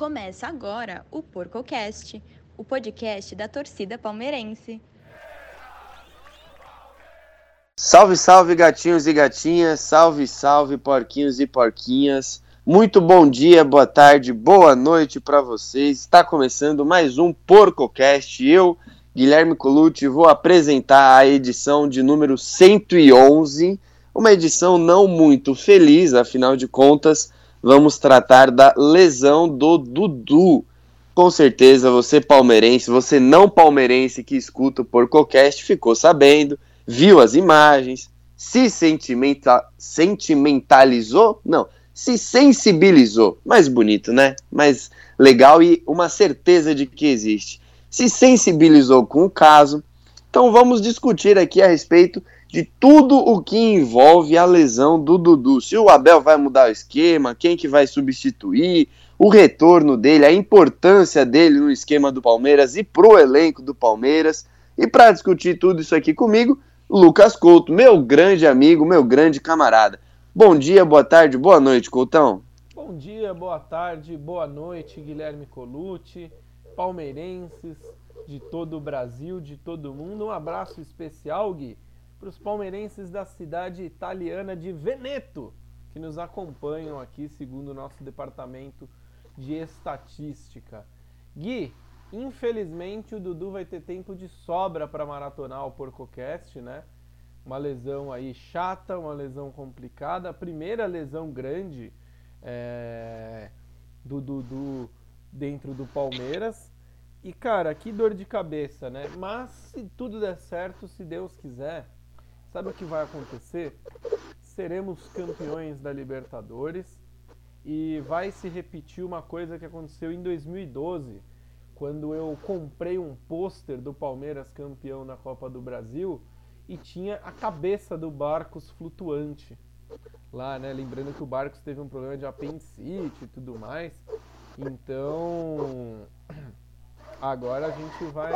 Começa agora o PorcoCast, o podcast da torcida palmeirense. Salve, salve, gatinhos e gatinhas, salve, salve, porquinhos e porquinhas. Muito bom dia, boa tarde, boa noite para vocês. Está começando mais um PorcoCast. Eu, Guilherme Colucci, vou apresentar a edição de número 111, uma edição não muito feliz, afinal de contas, vamos tratar da lesão do Dudu. Com certeza você palmeirense, você não palmeirense que escuta o PorcoCast ficou sabendo viu as imagens, se sentimenta sentimentalizou, não, se sensibilizou, mais bonito, né? Mais legal e uma certeza de que existe. Se sensibilizou com o caso. Então vamos discutir aqui a respeito de tudo o que envolve a lesão do Dudu. Se o Abel vai mudar o esquema, quem que vai substituir, o retorno dele, a importância dele no esquema do Palmeiras e pro elenco do Palmeiras. E para discutir tudo isso aqui comigo, Lucas Couto, meu grande amigo, meu grande camarada. Bom dia, boa tarde, boa noite, Coutão. Bom dia, boa tarde, boa noite, Guilherme Colucci, palmeirenses de todo o Brasil, de todo o mundo. Um abraço especial, Gui, para os palmeirenses da cidade italiana de Veneto, que nos acompanham aqui, segundo o nosso departamento de estatística. Gui, Infelizmente, o Dudu vai ter tempo de sobra para maratonar o PorcoCast, né? Uma lesão aí chata, uma lesão complicada. A primeira lesão grande é, do Dudu dentro do Palmeiras. E, cara, que dor de cabeça, né? Mas se tudo der certo, se Deus quiser, sabe o que vai acontecer? Seremos campeões da Libertadores e vai se repetir uma coisa que aconteceu em 2012 quando eu comprei um pôster do Palmeiras campeão na Copa do Brasil e tinha a cabeça do Barcos flutuante lá, né? Lembrando que o Barcos teve um problema de apendicite e tudo mais. Então, agora a gente vai,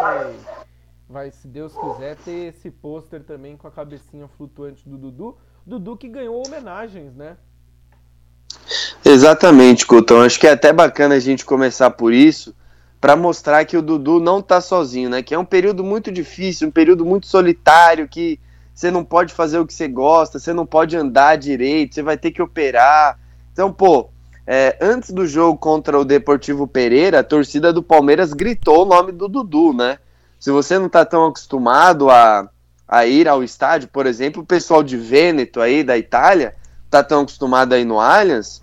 vai, se Deus quiser, ter esse pôster também com a cabecinha flutuante do Dudu. Dudu que ganhou homenagens, né? Exatamente, Coutão. Acho que é até bacana a gente começar por isso para mostrar que o Dudu não está sozinho, né? Que é um período muito difícil, um período muito solitário, que você não pode fazer o que você gosta, você não pode andar direito, você vai ter que operar. Então, pô, é, antes do jogo contra o Deportivo Pereira, a torcida do Palmeiras gritou o nome do Dudu, né? Se você não está tão acostumado a, a ir ao estádio, por exemplo, o pessoal de Vêneto aí da Itália tá tão acostumado aí no Allianz,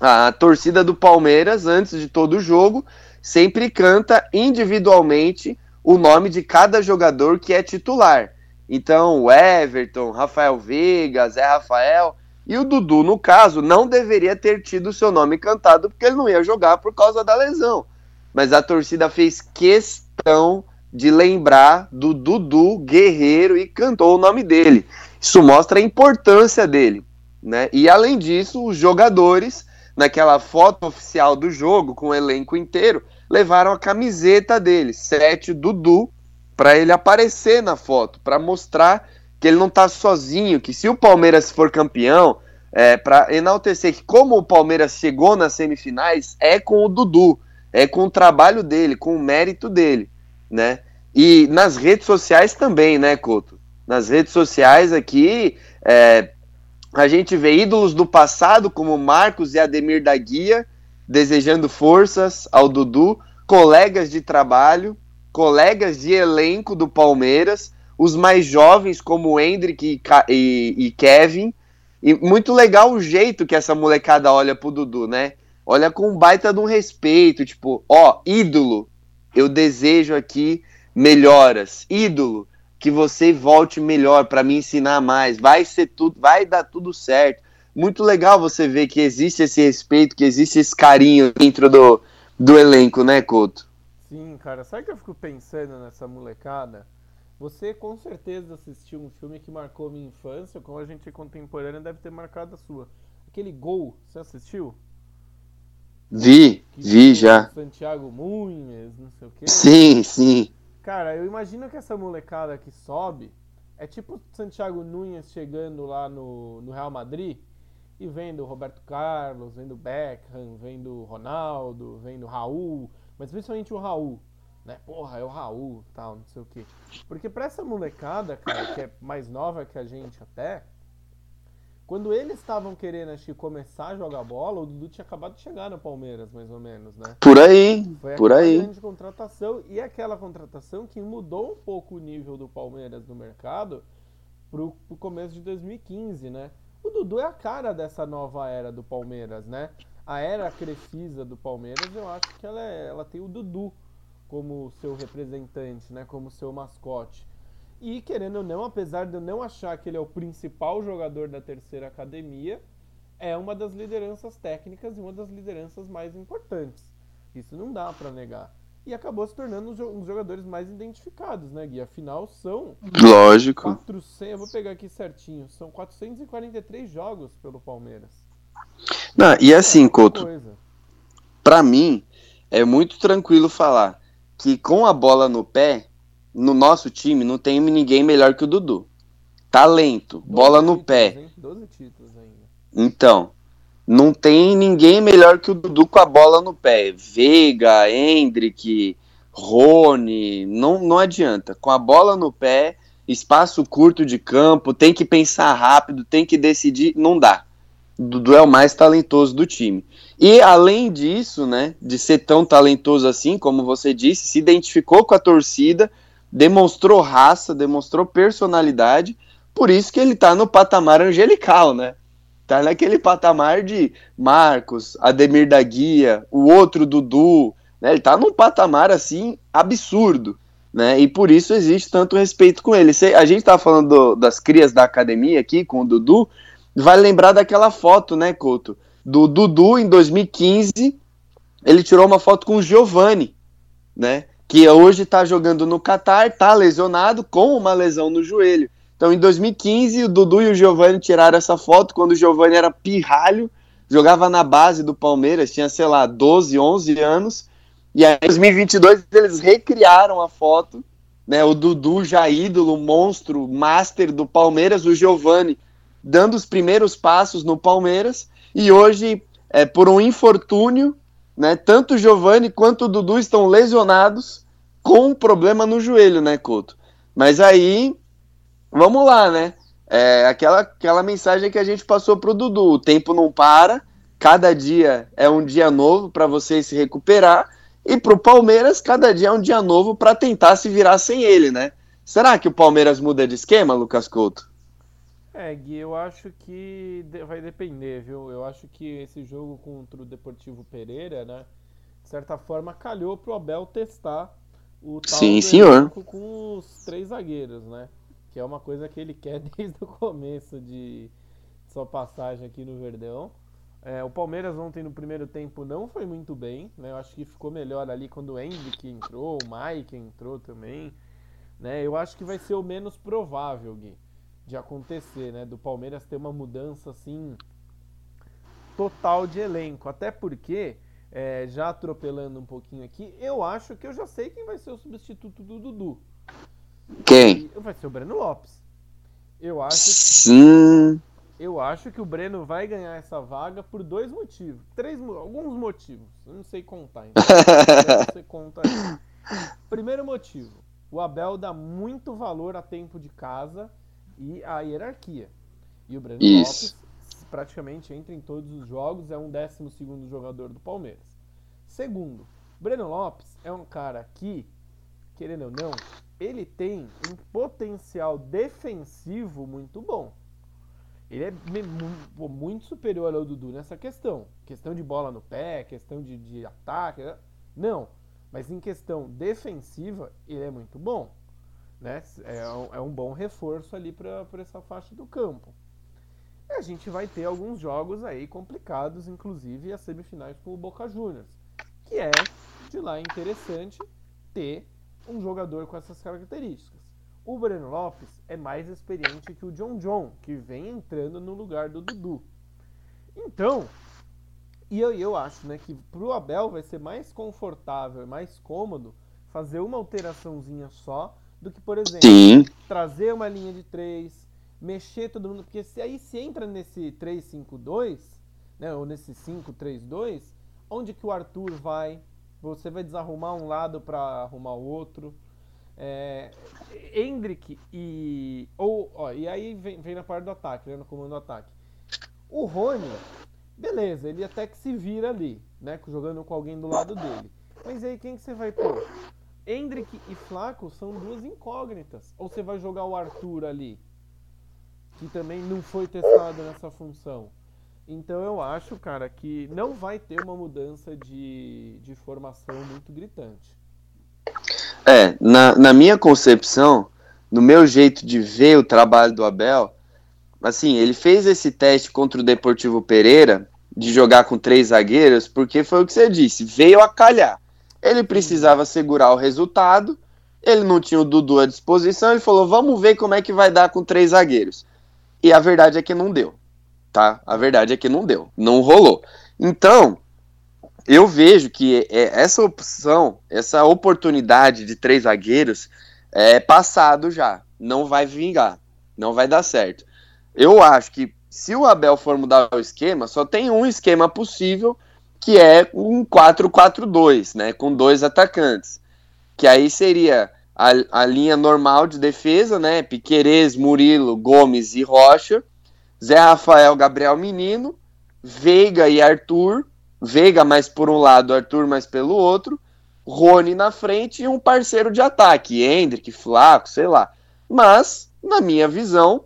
a, torcida do Palmeiras, antes de todo o jogo, sempre canta individualmente o nome de cada jogador que é titular. Então, o Everton, Rafael Veiga, Zé Rafael e o Dudu, no caso, não deveria ter tido seu nome cantado porque ele não ia jogar por causa da lesão. Mas a torcida fez questão de lembrar do Dudu Guerreiro e cantou o nome dele. Isso mostra a importância dele, né? E além disso, os jogadores naquela foto oficial do jogo com o elenco inteiro levaram a camiseta dele, 7 Dudu, para ele aparecer na foto, para mostrar que ele não está sozinho, que se o Palmeiras for campeão, é, para enaltecer que como o Palmeiras chegou nas semifinais, é com o Dudu, é com o trabalho dele, com o mérito dele, né? E nas redes sociais também, né, Couto? Nas redes sociais aqui, é, a gente vê ídolos do passado, como Marcos e Ademir da Guia, desejando forças ao Dudu, colegas de trabalho, colegas de elenco do Palmeiras, os mais jovens como Hendrick e, e, e Kevin. E muito legal o jeito que essa molecada olha pro Dudu, né? Olha com um baita de um respeito, tipo, ó, ídolo, eu desejo aqui melhoras. Ídolo, que você volte melhor para me ensinar mais. Vai ser tudo, vai dar tudo certo muito legal você ver que existe esse respeito, que existe esse carinho dentro do, do elenco, né, Couto? Sim, cara. Sabe que eu fico pensando nessa molecada? Você com certeza assistiu um filme que marcou minha infância, como a gente é contemporâneo deve ter marcado a sua. Aquele Gol, você assistiu? Vi, vi já. Santiago Munhes, não sei o quê. Sim, sim. Cara, eu imagino que essa molecada que sobe é tipo Santiago Nunes chegando lá no, no Real Madrid E vendo Roberto Carlos, vendo Beckham, vendo Ronaldo, vendo Raul, mas principalmente o Raul, né? Porra, é o Raul, tal, não sei o quê. Porque pra essa molecada, cara, que é mais nova que a gente até, quando eles estavam querendo acho que, começar a jogar bola, o Dudu tinha acabado de chegar no Palmeiras, mais ou menos, né? Por aí, Foi por aí. grande contratação e aquela contratação que mudou um pouco o nível do Palmeiras no mercado pro, pro começo de 2015, né? O Dudu é a cara dessa nova era do Palmeiras, né? A era Crefisa do Palmeiras, eu acho que ela, é- ela tem o Dudu como seu representante, né? Como seu mascote. E querendo ou não, apesar de eu não achar que ele é o principal jogador da terceira academia, é uma das lideranças técnicas e uma das lideranças mais importantes. Isso não dá pra negar. E acabou se tornando um dos jogadores mais identificados, né, Gui? Afinal, são Lógico. 400, eu vou pegar aqui certinho, são 443 jogos pelo Palmeiras. Não, e assim, É Couto, pra mim, é muito tranquilo falar que com a bola no pé, no nosso time, não tem ninguém melhor que o Dudu. Talento, 12 bola no títulos, pé. hein? 12 títulos ainda. Então, não tem ninguém melhor que o Dudu com a bola no pé. Veiga, Hendrick, Rony, não, não adianta. Com a bola no pé, espaço curto de campo, tem que pensar rápido, tem que decidir, não dá. O Dudu é o mais talentoso do time. E além disso, né, de ser tão talentoso assim, como você disse, se identificou com a torcida, demonstrou raça, demonstrou personalidade, por isso que ele tá no patamar angelical, né? Tá naquele patamar de Marcos, Ademir da Guia, o outro Dudu, né? Ele tá num patamar assim absurdo, né? E por isso existe tanto respeito com ele. A gente tá falando do- das crias da academia aqui com o Dudu, vai lembrar daquela foto, né, Couto? Do Dudu em 2015, ele tirou uma foto com o Giovani, né? Que hoje tá jogando no Catar, tá lesionado com uma lesão no joelho. Então, em 2015, o Dudu e o Giovani tiraram essa foto quando o Giovani era pirralho, jogava na base do Palmeiras, tinha, sei lá, 12, 11 anos. E aí, em 2022, eles recriaram a foto, né? O Dudu já ídolo, monstro, master do Palmeiras, o Giovani dando os primeiros passos no Palmeiras. E hoje, é, por um infortúnio, né? Tanto o Giovani quanto o Dudu estão lesionados com um problema no joelho, né, Couto? Mas aí vamos lá, né? É aquela, aquela mensagem que a gente passou pro Dudu: o tempo não para, cada dia é um dia novo para você se recuperar, e pro Palmeiras, cada dia é um dia novo para tentar se virar sem ele, né? Será que o Palmeiras muda de esquema, Lucas Couto? É, Gui, eu acho que vai depender, viu? Eu acho que esse jogo contra o Deportivo Pereira, né? De certa forma, calhou pro Abel testar o tal Sim, senhor. com os três zagueiros, né? Que é uma coisa que ele quer desde o começo de sua passagem aqui no Verdão. É, o Palmeiras ontem no primeiro tempo não foi muito bem, né? Eu acho que ficou melhor ali quando o Henrique entrou, o Mike entrou também, né? Eu acho que vai ser o menos provável, Gui, de acontecer, né? Do Palmeiras ter uma mudança assim total de elenco, até porque é, já atropelando um pouquinho aqui, eu acho que eu já sei quem vai ser o substituto do Dudu. Quem? Vai ser o Breno Lopes. Eu acho Sim. eu acho que o Breno vai ganhar essa vaga por dois motivos. Três, alguns motivos. Eu não sei contar. Então você conta aí. Primeiro motivo. O Abel dá muito valor a tempo de casa e a hierarquia. E o Breno Isso. Lopes praticamente entra em todos os jogos, é um décimo segundo jogador do Palmeiras. Segundo, Breno Lopes é um cara que, querendo ou não, ele tem um potencial defensivo muito bom. Ele é muito superior ao Dudu nessa questão. Questão de bola no pé, questão de, de ataque. né? Não. Mas em questão defensiva, ele é muito bom. Né? É, um, é um bom reforço ali para essa faixa do campo. E a gente vai ter alguns jogos aí complicados, inclusive as semifinais com o Boca Juniors. Que é de lá interessante ter um jogador com essas características. O Breno Lopes é mais experiente que o John John, que vem entrando no lugar do Dudu. Então, e eu, eu acho né, que pro Abel vai ser mais confortável e mais cômodo fazer uma alteraçãozinha só do que, por exemplo, Sim. trazer uma linha de três, mexer todo mundo, porque se aí se entra nesse 3-5-2, né, ou nesse 5-3-2, onde que o Arthur vai? Você vai desarrumar um lado para arrumar o outro. É, Hendrick e. Ou, ó, e aí vem, vem na parte do ataque, né, no comando do ataque. O Rony, beleza, ele até que se vira ali, né? Jogando com alguém do lado dele. Mas aí quem que você vai pôr? Hendrick e Flaco são duas incógnitas. Ou você vai jogar o Arthur ali, que também não foi testado nessa função. Então eu acho, cara, que não vai ter uma mudança de, de formação muito gritante. É, na, na minha concepção, no meu jeito de ver o trabalho do Abel, assim, ele fez esse teste contra o Deportivo Pereira de jogar com três zagueiros, porque foi o que você disse, veio a calhar. Ele precisava segurar o resultado, ele não tinha o Dudu à disposição, ele falou: vamos ver como é que vai dar com três zagueiros. E a verdade é que não deu, tá? A verdade é que não deu, não rolou. Então, eu vejo que é, essa opção, essa oportunidade de três zagueiros é passado já, não vai vingar, não vai dar certo. Eu acho que se o Abel for mudar o esquema, só tem um esquema possível, que é um 4-4-2, né, com dois atacantes. Que aí seria a, a linha normal de defesa, né, Piquerez, Murilo, Gomes e Rocha, Zé Rafael, Gabriel Menino, Veiga e Arthur, Veiga mais por um lado, Arthur mais pelo outro, Rony na frente e um parceiro de ataque, Hendrick, Flaco, sei lá. Mas, na minha visão,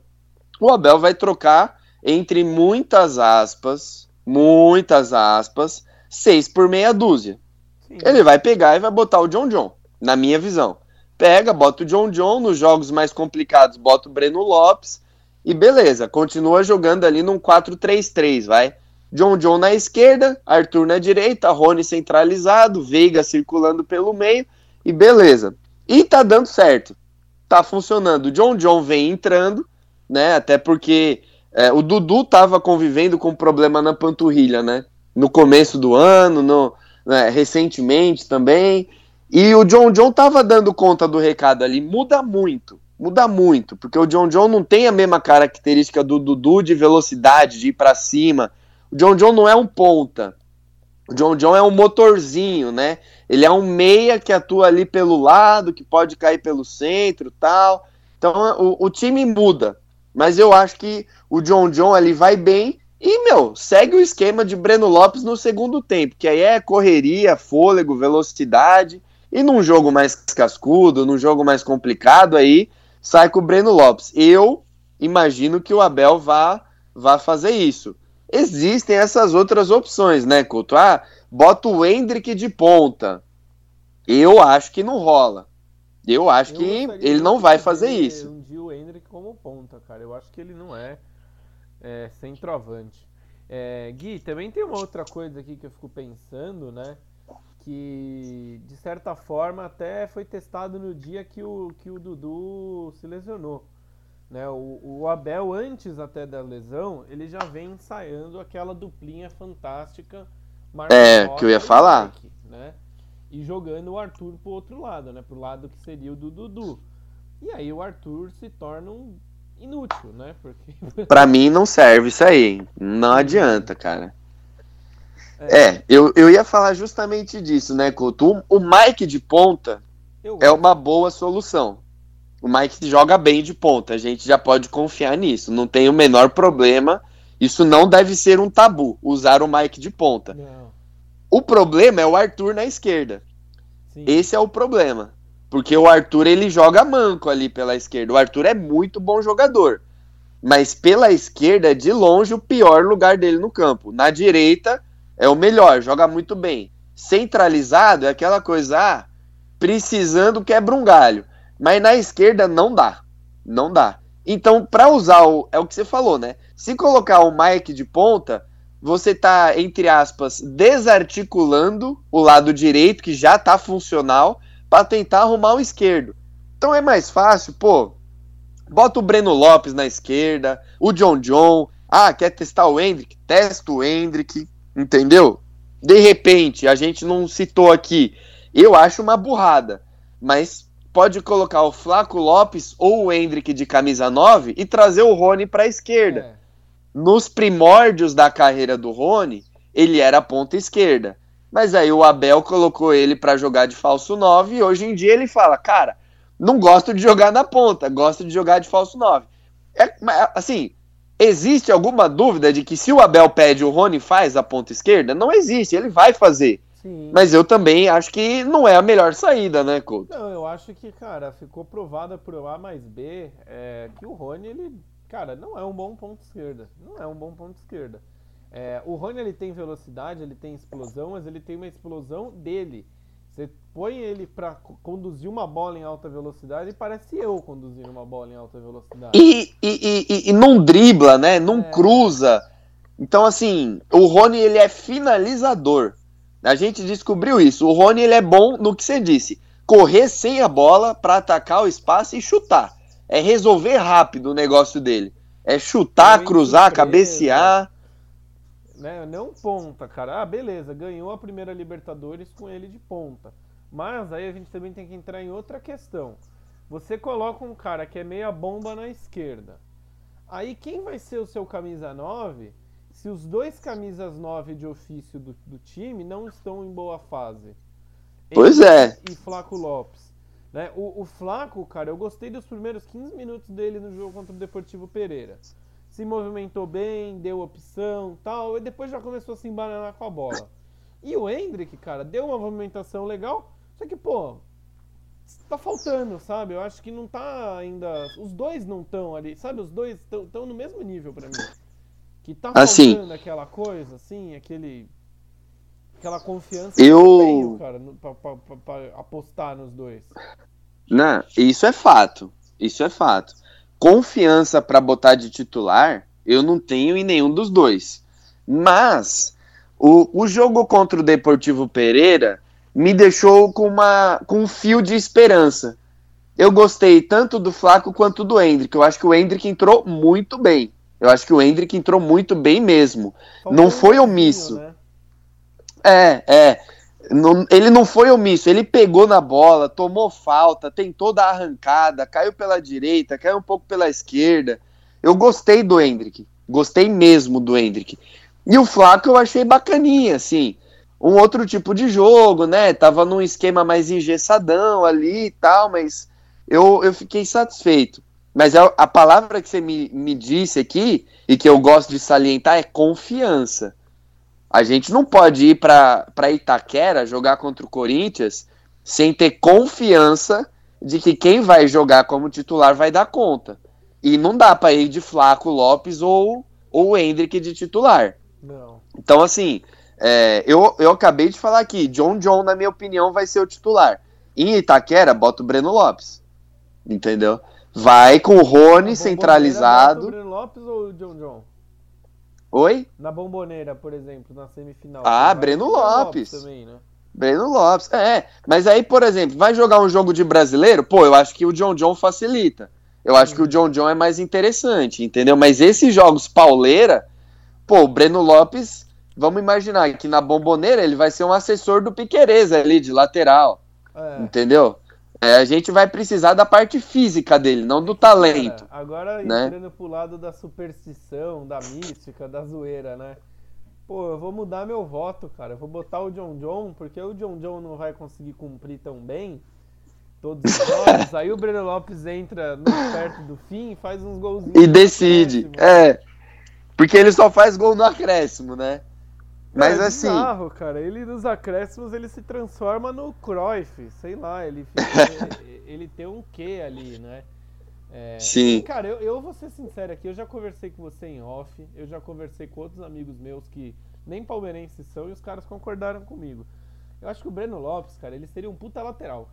o Abel vai trocar entre muitas aspas, muitas aspas, seis por meia dúzia. Sim. Ele vai pegar e vai botar o John John, na minha visão. Pega, bota o John John, nos jogos mais complicados bota o Breno Lopes e beleza, continua jogando ali num 4-3-3, vai. John John na esquerda, Arthur na direita, Rony centralizado, Veiga circulando pelo meio e beleza. E tá dando certo. Tá funcionando. O John John vem entrando, né? Até porque é, o Dudu tava convivendo com um problema na panturrilha, né? No começo do ano, no, né, recentemente também. E o John John tava dando conta do recado ali. Muda muito. Muda muito. Porque o John John não tem a mesma característica do Dudu de velocidade, de ir para cima o John John não é um ponta. O John John é um motorzinho, né? Ele é um meia que atua ali pelo lado, que pode cair pelo centro tal. Então o, o time muda. Mas eu acho que o John John ali vai bem. E, meu, segue o esquema de Breno Lopes no segundo tempo, que aí é correria, fôlego, velocidade. E num jogo mais cascudo, num jogo mais complicado, aí sai com o Breno Lopes. Eu imagino que o Abel vá, vá fazer isso existem essas outras opções, né, Couto? Ah, bota o Hendrick de ponta. Eu acho que não rola. Eu acho eu que ele não vai fazer isso. Um dia o Hendrick como ponta, cara. Eu acho que ele não é, é centroavante. É, Gui, também tem uma outra coisa aqui que eu fico pensando, né? Que de certa forma até foi testado no dia que o, que o Dudu se lesionou. Né? O, o, Abel, antes até da lesão, ele já vem ensaiando aquela duplinha fantástica. Marcos é, que eu ia falar. Mike, né? E jogando o Arthur pro outro lado, né? Pro lado que seria o do Dudu. E aí o Arthur se torna um inútil, né? Porque... pra mim não serve isso aí. Não adianta, cara. É, é eu, eu ia falar justamente disso, né, Couto? O, o Mike de ponta eu é uma boa solução. O Mike joga bem de ponta, a gente já pode confiar nisso, não tem o menor problema. Isso não deve ser um tabu, usar o Mike de ponta. Não. O problema é o Arthur na esquerda. Sim. Esse é o problema. Porque o Arthur ele joga manco ali pela esquerda. O Arthur é muito bom jogador. Mas pela esquerda é de longe o pior lugar dele no campo. Na direita é o melhor, joga muito bem. Centralizado é aquela coisa, ah, precisando quebra um galho. Mas na esquerda não dá. Não dá. Então, para usar o. É o que você falou, né? Se colocar o Mike de ponta, você tá, entre aspas, desarticulando o lado direito, que já tá funcional, para tentar arrumar o esquerdo. Então é mais fácil, pô. Bota o Breno Lopes na esquerda, o John John. Ah, quer testar o Hendrick? Testa o Hendrick, entendeu? De repente, a gente não citou aqui. Eu acho uma burrada, mas pode colocar o Flaco Lopes ou o Hendrick de camisa 9 e trazer o Rony para a esquerda. É. Nos primórdios da carreira do Rony, ele era ponta esquerda. Mas aí o Abel colocou ele para jogar de falso 9 e hoje em dia ele fala: "Cara, não gosto de jogar na ponta, gosto de jogar de falso 9". É, assim, existe alguma dúvida de que se o Abel pede, o Rony faz a ponta esquerda? Não existe, ele vai fazer. Sim. Mas eu também acho que não é a melhor saída, né, Couto? Não, eu acho que, cara, ficou provada por A mais B é, que o Rony, ele, cara, não é um bom ponto esquerda. Não é um bom ponto esquerda. É, o Rony, ele tem velocidade, ele tem explosão, mas ele tem uma explosão dele. Você põe ele pra co- conduzir uma bola em alta velocidade e parece eu conduzindo uma bola em alta velocidade. E, e, e, e- não dribla, né? Não É. cruza. Então, assim, o Rony ele é finalizador. A gente descobriu isso. O Rony ele é bom no que você disse: correr sem a bola para atacar o espaço e chutar. É resolver rápido o negócio dele. É chutar, cruzar, surpresa. cabecear. Né? Não ponta, cara. Ah, beleza, ganhou a primeira Libertadores com ele de ponta. Mas aí a gente também tem que entrar em outra questão. Você coloca um cara que é meia bomba na esquerda. Aí quem vai ser o seu camisa 9 se os dois camisas 9 de ofício do, do time não estão em boa fase? Pois é. E Flaco Lopes. Né? O, o Flaco, cara, eu gostei dos primeiros 15 minutos dele no jogo contra o Deportivo Pereira. Se movimentou bem, deu opção tal, e depois já começou a se embananar com a bola. E o Hendrick, cara, deu uma movimentação legal, só que, pô, tá faltando, sabe? Eu acho que não tá ainda. Os dois não estão ali, sabe? Os dois estão no mesmo nível pra mim. Que tá Assim. faltando aquela coisa, assim, aquele. Aquela confiança Eu- que eu tenho, cara, pra, pra- pra- pra apostar nos dois. Não, isso é fato. Isso é fato. Confiança para botar de titular, eu não tenho em nenhum dos dois. Mas o, o jogo contra o Deportivo Pereira me deixou com, uma, com um fio de esperança. Eu gostei tanto do Flaco quanto do Hendrick. Eu acho que o Hendrick entrou muito bem. Eu acho que o Hendrick entrou muito bem mesmo. Faltou Não foi omisso. né? É, é. Não- ele não foi omisso, ele pegou na bola, tomou falta, tentou dar arrancada, caiu pela direita, caiu um pouco pela esquerda. Eu gostei do Hendrick, gostei mesmo do Hendrick. E o Flaco eu achei bacaninha, assim. Um outro tipo de jogo, né? Tava num esquema mais engessadão ali e tal, mas eu, eu fiquei satisfeito. Mas a, a palavra que você me, me disse aqui, e que eu gosto de salientar, é confiança. A gente não pode ir para Itaquera jogar contra o Corinthians sem ter confiança de que quem vai jogar como titular vai dar conta. E não dá para ir de Flaco Lopes ou, ou o Hendrick de titular. Não. Então, assim, é, eu, eu acabei de falar aqui, John John, na minha opinião, vai ser o titular. Em Itaquera, bota o Breno Lopes. Entendeu? Vai com o Rony centralizado. bota o Breno Lopes ou o John John? Oi? Na bomboneira, por exemplo, na semifinal. Ah, Breno o Lopes. também, né? Breno Lopes. É, mas aí, por exemplo, vai jogar um jogo de brasileiro? Pô, eu acho que o John John facilita. Eu acho que o John John é mais interessante, entendeu? Mas esses jogos pauleira, pô, o Breno Lopes, vamos imaginar que na bomboneira ele vai ser um assessor do Piquerez ali, de lateral, É. entendeu? É, a gente vai precisar da parte física dele, não do talento. Cara, agora né? entrando pro lado da superstição, da mística, da zoeira, né? Pô, eu vou mudar meu voto, cara. Eu vou botar o John John, porque o John John não vai conseguir cumprir tão bem todos os jogos. aí o Breno Lopes entra no- perto do fim e faz uns golzinhos. E decide. É. Porque ele só faz gol no acréscimo, né? Mas é assim. bizarro, cara. Ele nos acréscimos ele se transforma no Cruyff, sei lá, ele fica- ele, ele tem um quê ali, né? É, Sim. Cara, eu, eu vou ser sincero aqui, eu já conversei com você em off, eu já conversei com outros amigos meus que nem palmeirenses são e os caras concordaram comigo. Eu acho que o Breno Lopes, cara, ele seria um puta lateral.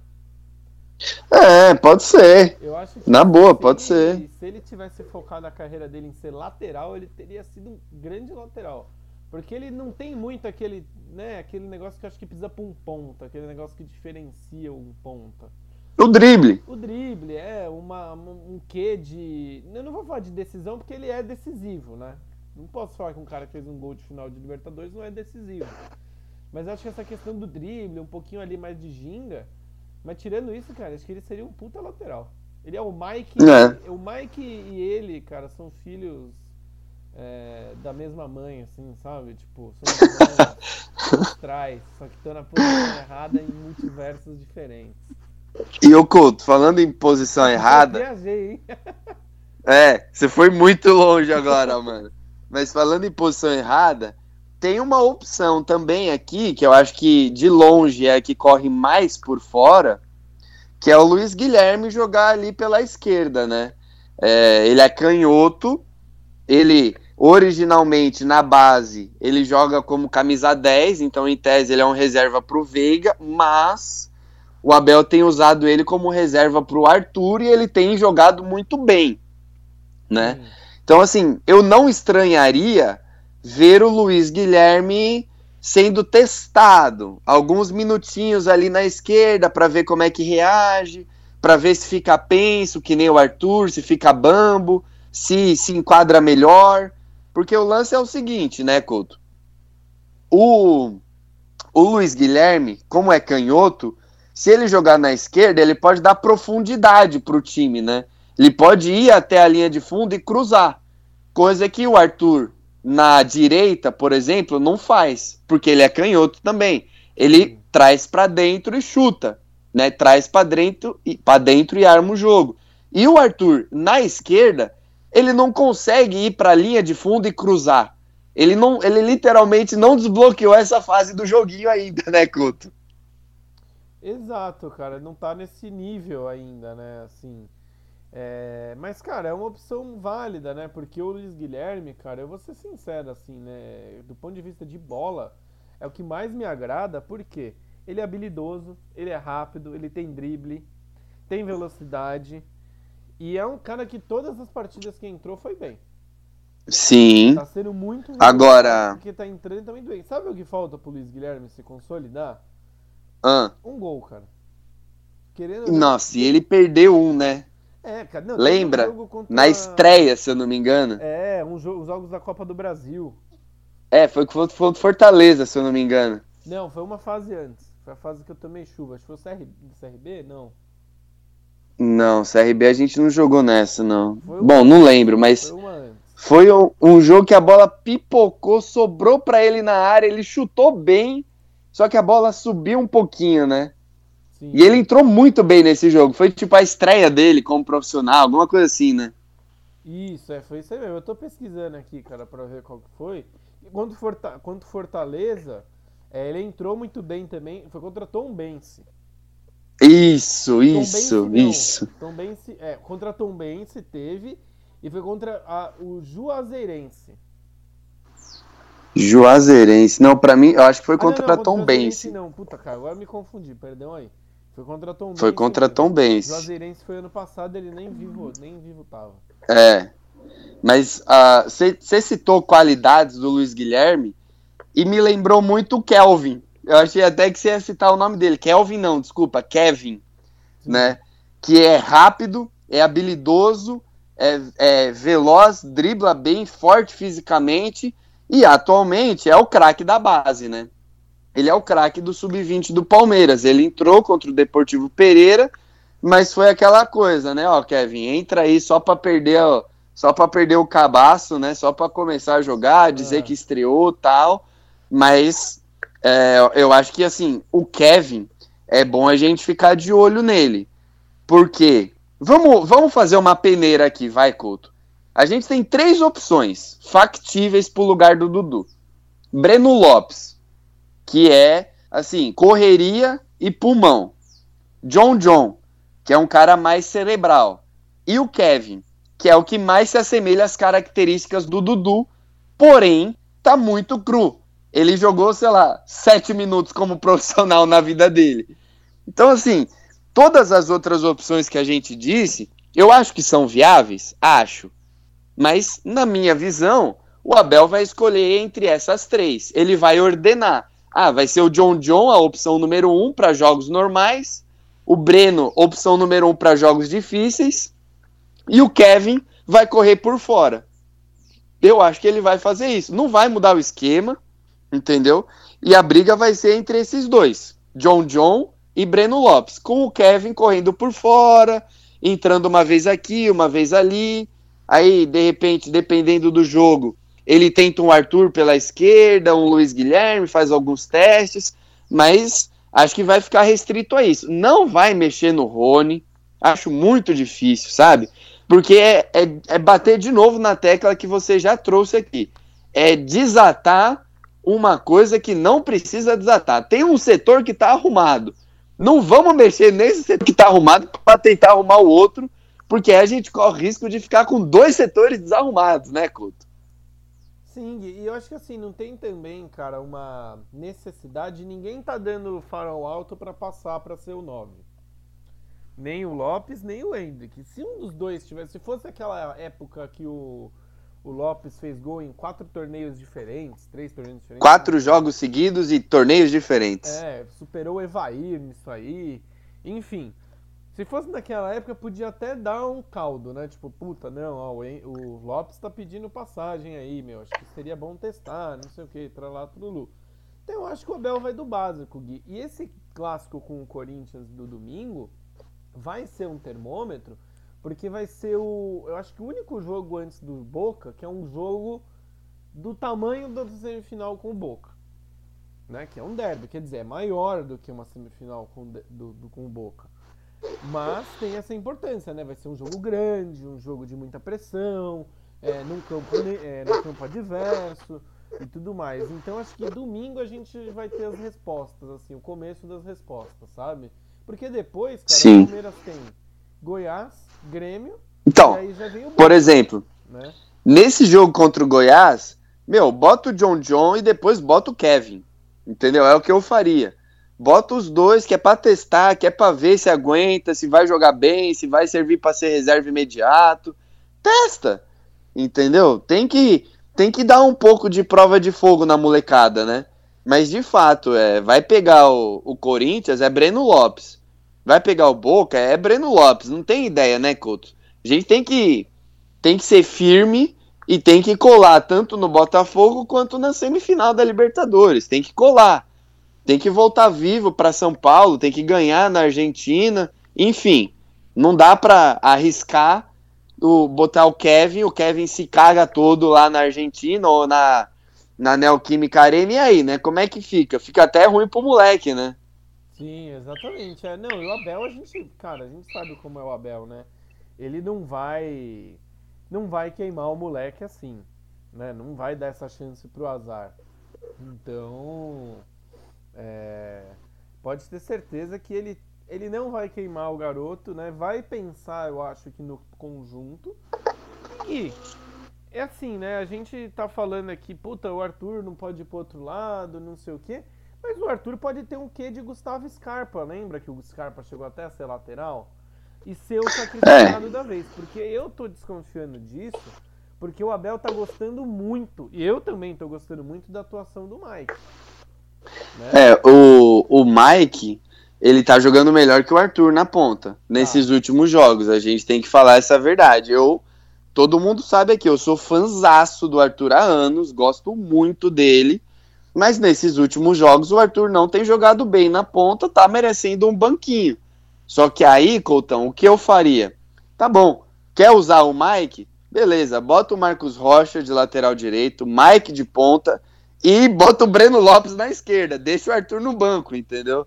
É, pode ser. Eu acho que Na boa, pode ele- ser. Se ele tivesse focado a carreira dele em ser lateral, ele teria sido um grande lateral. Porque ele não tem muito aquele, né, aquele negócio que eu acho que precisa pra um ponta, aquele negócio que diferencia um ponta. O drible. O drible é uma, um quê de. Eu não vou falar de decisão porque ele é decisivo, né? Não posso falar que um cara que fez um gol de final de Libertadores não é decisivo. Mas acho que essa questão do drible, um pouquinho ali mais de ginga, Mas tirando isso, cara, acho que ele seria um puta lateral. Ele é o Mike. É. O Mike e ele, cara, são filhos é, da mesma mãe, assim, sabe? Tipo, astrais, só que estão na posição errada em multiversos diferentes. E o Couto, falando em posição Eu errada, viajei, hein? é, você foi muito longe agora, mano. Mas falando em posição errada, tem uma opção também aqui, que eu acho que de longe é a que corre mais por fora, que é o Luiz Guilherme jogar ali pela esquerda, né? É, ele é canhoto, ele originalmente na base ele joga como camisa 10, então em tese ele é um reserva para o Veiga, mas o Abel tem usado ele como reserva para o Arthur e ele tem jogado muito bem, né? Hum. Então assim, eu não estranharia ver o Luiz Guilherme sendo testado, alguns minutinhos ali na esquerda para ver como é que reage, para ver se fica penso, que nem o Arthur, se fica bambo, se se enquadra melhor, porque o lance é o seguinte, né, Couto? O, o Luiz Guilherme, como é canhoto, se ele jogar na esquerda, ele pode dar profundidade para o time, né? Ele pode ir até a linha de fundo e cruzar, coisa que o Arthur na direita, por exemplo, não faz, porque ele é canhoto também. Ele traz para dentro e chuta, né? Traz para dentro e para dentro e arma o jogo. E o Arthur na esquerda, ele não consegue ir para a linha de fundo e cruzar. Ele não, ele literalmente não desbloqueou essa fase do joguinho ainda, né, Couto? Exato, cara, não tá nesse nível ainda, né? Assim. é, Mas, cara, é uma opção válida, né? Porque o Luiz Guilherme, cara, eu vou ser sincero, assim, né? Do ponto de vista de bola, é o que mais me agrada, porque ele é habilidoso, ele é rápido, ele tem drible, tem velocidade. E é um cara que todas as partidas que entrou foi bem. Sim. Tá sendo muito Agora- Porque tá entrando também bem. Sabe o que falta pro Luiz Guilherme se consolidar? Ah, Um gol, cara. Querendo nossa, e ele perdeu um, né? É, cara, não, Lembra? um contra- Na estreia, se eu não me engano. É, um jogo, os jogos da Copa do Brasil. É, foi foi o Fortaleza, se eu não me engano. Não, foi uma fase antes. Foi a fase que eu tomei chuva. Acho que foi o CR... CRB? Não. Não, CRB a gente não jogou nessa, não. Bom, não lembro, mas Foi um, um jogo que a bola pipocou, sobrou pra ele na área, ele chutou bem, só que a bola subiu um pouquinho, né? Sim. E ele entrou muito bem nesse jogo. Foi tipo a estreia dele como profissional, alguma coisa assim, né? Isso, é, foi isso aí mesmo. Eu tô pesquisando aqui, cara, pra ver qual que foi. E Quanto, Forta... Quanto Fortaleza, é, ele entrou muito bem também. Foi contra Tom Bense. Isso, Tom isso, Bense, não. isso. Tom Bense, é, contra Tom Bense teve. E foi contra a- o Juazeirense. Juazeirense. Não, pra mim, eu acho que foi Ah, não, contra não, Tom Juazeirense Bense. Não, puta, cara, agora me confundi, perdão aí. Foi contra Tom Foi Bense contra. Tom Bense. Juazeirense foi ano passado, ele nem vivo, nem vivo tava. É. Mas você citou qualidades do Luiz Guilherme e me lembrou muito o Kelvin. Eu achei até que você ia citar o nome dele. Kelvin não, desculpa, Kevin, né? Que é rápido, é habilidoso, é, é veloz, dribla bem, forte fisicamente e atualmente é o craque da base, né? Ele é o craque do sub-20 do Palmeiras. Ele entrou contra o Deportivo Pereira, mas foi aquela coisa, né? Ó, Kevin, entra aí só para perder, ó, só para perder o cabaço, né? Só para começar a jogar, dizer É. que estreou, tal. Mas é, eu acho que assim, o Kevin é bom a gente ficar de olho nele. Porque vamos, vamos fazer uma peneira aqui, vai, Couto. A gente tem três opções factíveis pro lugar do Dudu. Breno Lopes, que é assim, correria e pulmão. John John, que é um cara mais cerebral. E o Kevin, que é o que mais se assemelha às características do Dudu, porém tá muito cru. Ele jogou, sei lá, sete minutos como profissional na vida dele. Então, assim, todas as outras opções que a gente disse, eu acho que são viáveis, acho. Mas, na minha visão, o Abel vai escolher entre essas três. Ele vai ordenar. Ah, vai ser o John John, a opção número um para jogos normais. O Breno, opção número um para jogos difíceis. E o Kevin vai correr por fora. Eu acho que ele vai fazer isso. Não vai mudar o esquema, entendeu? E a briga vai ser entre esses dois: John John e Breno Lopes, com o Kevin correndo por fora, entrando uma vez aqui, uma vez ali. Aí, de repente, dependendo do jogo, ele tenta um Arthur pela esquerda, um Luiz Guilherme, faz alguns testes, mas acho que vai ficar restrito a isso. Não vai mexer no Rony, acho muito difícil, sabe? Porque é, é, é bater de novo na tecla que você já trouxe aqui. É desatar uma coisa que não precisa desatar. Tem um setor que está arrumado. Não vamos mexer nesse setor que está arrumado para tentar arrumar o outro, porque aí a gente corre o risco de ficar com dois setores desarrumados, né, Couto? Sim, e eu acho que assim, não tem também, cara, uma necessidade, ninguém tá dando farol alto para passar para ser o 9. Nem o Lopes, nem o Hendrick. Se um dos dois tivesse, se fosse aquela época que o, o Lopes fez gol em quatro torneios diferentes, três torneios diferentes. Quatro jogos seguidos e torneios diferentes. É, superou o Evair nisso aí. Enfim, se fosse naquela época, podia até dar um caldo, né? Tipo, puta, não, ó, o Lopes tá pedindo passagem aí, meu. Acho que seria bom testar, não sei o que, tralá, trulu. Então eu acho que o Abel vai do básico, Gui. E esse clássico com o Corinthians do domingo vai ser um termômetro, porque vai ser o. Eu acho que o único jogo antes do Boca, que é um jogo do tamanho da semifinal com o Boca. Né? Que é um derby, quer dizer, é maior do que uma semifinal com, do, do, com o Boca. Mas tem essa importância, né? Vai ser um jogo grande, um jogo de muita pressão, é, num, campo, é, num campo adverso e tudo mais. Então acho que domingo a gente vai ter as respostas, assim, o começo das respostas, sabe? Porque depois, cara, Sim. o Palmeiras tem Goiás, Grêmio, então, e por exemplo, né? nesse jogo contra o Goiás, meu, bota o John John e depois bota o Kevin. Entendeu? É o que eu faria. Bota os dois, que é para testar, que é para ver se aguenta, se vai jogar bem, se vai servir para ser reserva imediato. Testa. Entendeu? Tem que tem que dar um pouco de prova de fogo na molecada, né? Mas de fato, é, vai pegar o, o Corinthians, é Breno Lopes. Vai pegar o Boca, é Breno Lopes. Não tem ideia, né, Couto? A gente tem que tem que ser firme e tem que colar tanto no Botafogo quanto na semifinal da Libertadores. Tem que colar tem que voltar vivo para São Paulo, tem que ganhar na Argentina, enfim, não dá para arriscar o, botar o Kevin, o Kevin se caga todo lá na Argentina ou na, na Neoquímica Arena, e aí, né? Como é que fica? Fica até ruim pro moleque, né? Sim, exatamente. É, não, o Abel, a gente, cara, a gente sabe como é o Abel, né? Ele não vai não vai queimar o moleque assim, né? Não vai dar essa chance pro azar. Então, é, pode ter certeza que ele, ele não vai queimar o garoto, né? Vai pensar, eu acho que no conjunto. E é assim, né? A gente tá falando aqui, puta, o Arthur não pode ir pro outro lado, não sei o quê. Mas o Arthur pode ter um quê de Gustavo Scarpa. Lembra que o Scarpa chegou até a ser lateral? E ser o sacrificado é. da vez. Porque eu tô desconfiando disso, porque o Abel tá gostando muito, e eu também tô gostando muito da atuação do Mike. Né? É, o, o Mike, ele tá jogando melhor que o Arthur na ponta, nesses ah. últimos jogos. A gente tem que falar essa verdade. Eu, todo mundo sabe aqui, eu sou fanzaço do Arthur há anos, gosto muito dele. Mas nesses últimos jogos o Arthur não tem jogado bem na ponta, tá merecendo um banquinho. Só que aí, Coutão, o que eu faria? Tá bom, quer usar o Mike? Beleza, bota o Marcos Rocha de lateral direito, Mike de ponta e bota o Breno Lopes na esquerda, deixa o Arthur no banco, entendeu?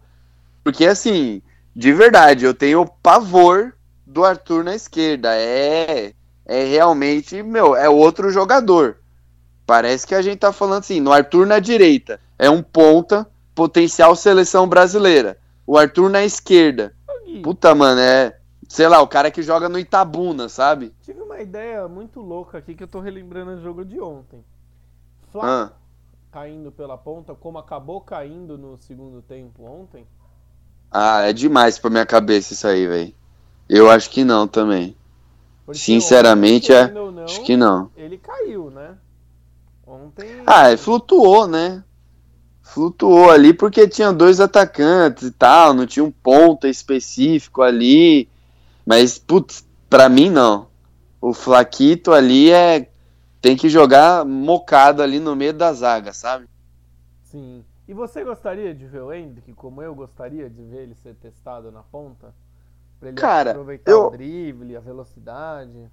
Porque assim, de verdade, eu tenho pavor do Arthur na esquerda. É é realmente, meu, é outro jogador. Parece que a gente tá falando assim, no Arthur na direita, é um ponta, potencial seleção brasileira. O Arthur na esquerda. Puta, mano, é, sei lá, o cara que joga no Itabuna, sabe? Tive uma ideia muito louca aqui que eu tô relembrando o jogo de ontem. Flávio, ah caindo pela ponta, como acabou caindo no segundo tempo ontem? Ah, é demais pra minha cabeça isso aí, velho. Eu acho que não também. Porque Sinceramente, ontem, é, não, acho que não. Ele caiu, né? Ontem. Ah, flutuou, né? Flutuou ali porque tinha dois atacantes e tal, não tinha um ponta específico ali. Mas, putz, pra mim não. O Flaquito ali é tem que jogar mocado ali no meio da zaga, sabe? Sim. E você gostaria de ver o Hendrick, como eu gostaria de ver ele ser testado na ponta? Pra ele Cara, aproveitar eu- o drible, a velocidade.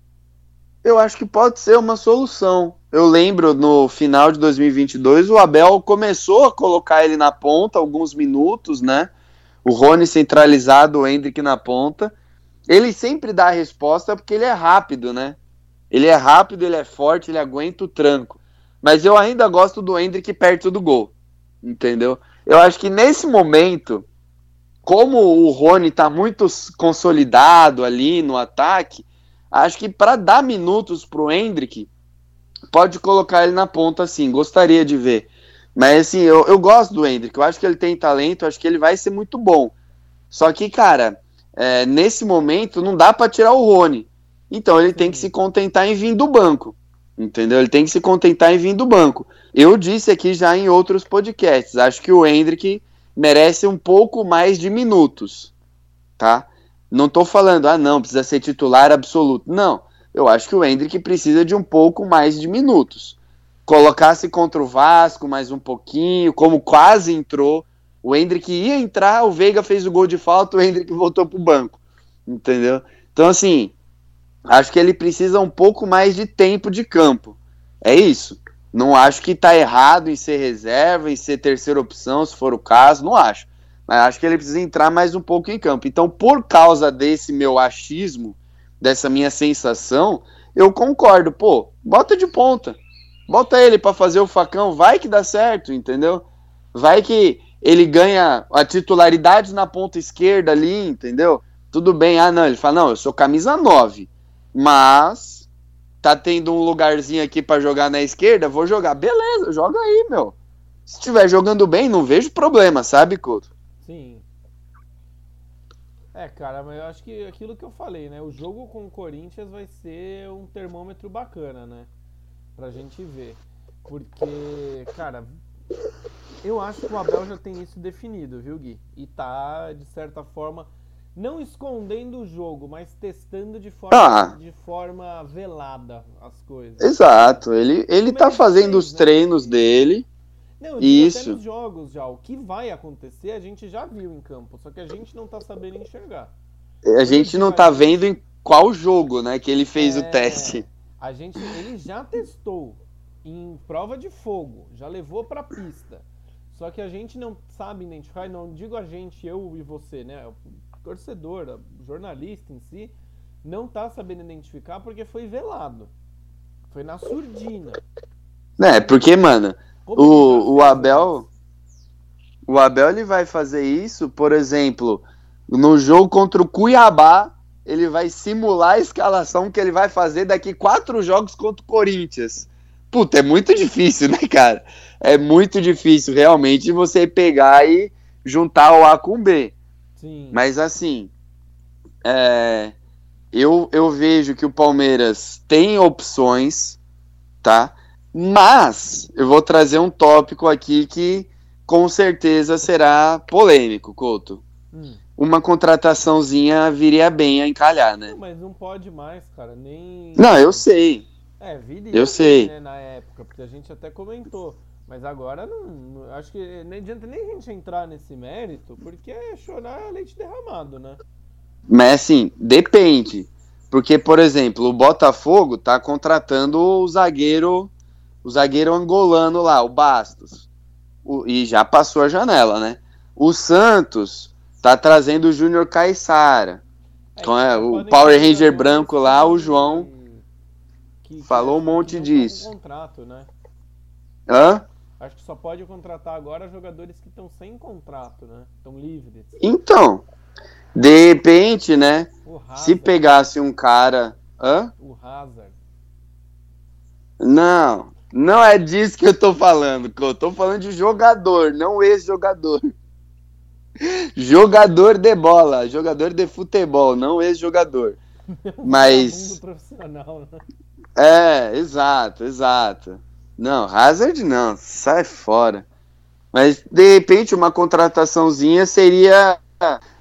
Eu acho que pode ser uma solução. Eu lembro no final de 2022 o Abel começou a colocar ele na ponta alguns minutos, né? O Rony centralizado, o Hendrick na ponta. Ele sempre dá a resposta porque ele é rápido, né? Ele é rápido, ele é forte, ele aguenta o tranco. Mas eu ainda gosto do Hendrick perto do gol. Entendeu? Eu acho que nesse momento, como o Rony tá muito consolidado ali no ataque, acho que para dar minutos pro Hendrick, pode colocar ele na ponta assim, gostaria de ver. Mas assim, eu, eu gosto do Hendrick, eu acho que ele tem talento, eu acho que ele vai ser muito bom. Só que, cara, é, nesse momento não dá para tirar o Rony. Então ele tem que se contentar em vir do banco. Entendeu? Ele tem que se contentar em vir do banco. Eu disse aqui já em outros podcasts, acho que o Hendrick merece um pouco mais de minutos, tá? Não tô falando, ah não, precisa ser titular absoluto. Não, eu acho que o Hendrick precisa de um pouco mais de minutos. Colocasse contra o Vasco mais um pouquinho, como quase entrou. O Hendrick ia entrar, o Veiga fez o gol de falta, o Hendrick voltou pro banco. Entendeu? Então, assim, acho que ele precisa um pouco mais de tempo de campo. É isso. Não acho que tá errado em ser reserva, em ser terceira opção, se for o caso, não acho. Mas acho que ele precisa entrar mais um pouco em campo. Então, por causa desse meu achismo, dessa minha sensação, eu concordo. Pô, bota de ponta. Bota ele para fazer o facão, vai que dá certo, entendeu? Vai que ele ganha a titularidade na ponta esquerda ali, entendeu? Tudo bem, ah não, ele fala, não, eu sou camisa 9, mas tá tendo um lugarzinho aqui para jogar na esquerda, vou jogar. Beleza, joga aí, meu. Se estiver jogando bem, não vejo problema, sabe, Couto? Sim. É, cara, mas eu acho que aquilo que eu falei, né? O jogo com o Corinthians vai ser um termômetro bacana, né? Pra gente ver. Porque, cara, eu acho que o Abel já tem isso definido, viu, Gui? E tá, de certa forma, não escondendo o jogo, mas testando de forma, Ah. de forma velada as coisas. Exato, ele, ele Como tá ele fazendo fez, os né? treinos dele. Não, digo até Isso. nos jogos já. O que vai acontecer a gente já viu em campo, só que a gente não tá sabendo enxergar. A gente não tá vendo em qual jogo, né, que ele fez É, o teste. A gente, ele já testou em prova de fogo, já levou pra pista. Só que a gente não sabe identificar, não digo a gente, eu e você, né? O torcedor, o jornalista em si, não tá sabendo identificar porque foi velado. Foi na surdina. Né, porque, mano, o, o Abel. O Abel ele vai fazer isso, por exemplo, no jogo contra o Cuiabá, ele vai simular a escalação que ele vai fazer daqui quatro jogos contra o Corinthians. Puta, é muito difícil, né, cara? É muito difícil realmente você pegar e juntar o A com o B. Sim. Mas assim, é, eu, eu vejo que o Palmeiras tem opções, tá? Mas eu vou trazer um tópico aqui que com certeza será polêmico, Couto. Hum. Uma contrataçãozinha viria bem a encalhar, né? Não, mas não pode mais, cara. Nem. Não, eu sei. É, viria Eu bem, sei. né, na época, porque a gente até comentou. Mas agora não, não- acho que nem adianta nem a gente entrar nesse mérito, porque é chorar leite derramado, né? Mas assim, depende. Porque, por exemplo, o Botafogo tá contratando o zagueiro, o zagueiro angolano lá, o Bastos. O- e já passou a janela, né? O Santos tá trazendo o Júnior Caissara. Com, é, o Power Ranger branco lá, o João que- que falou um monte disso. contrato, né? Hã? Acho que só pode contratar agora jogadores que estão sem contrato, né? Estão livres. Então, de repente, né? Se pegasse um cara. Hã? o Hazard. Não, não é disso que eu tô falando, que eu tô falando de jogador, não ex-jogador. Jogador de bola, jogador de futebol, não ex-jogador. Mas- profissional, né? É, exato, exato. Não, Hazard não, sai fora. Mas de repente uma contrataçãozinha seria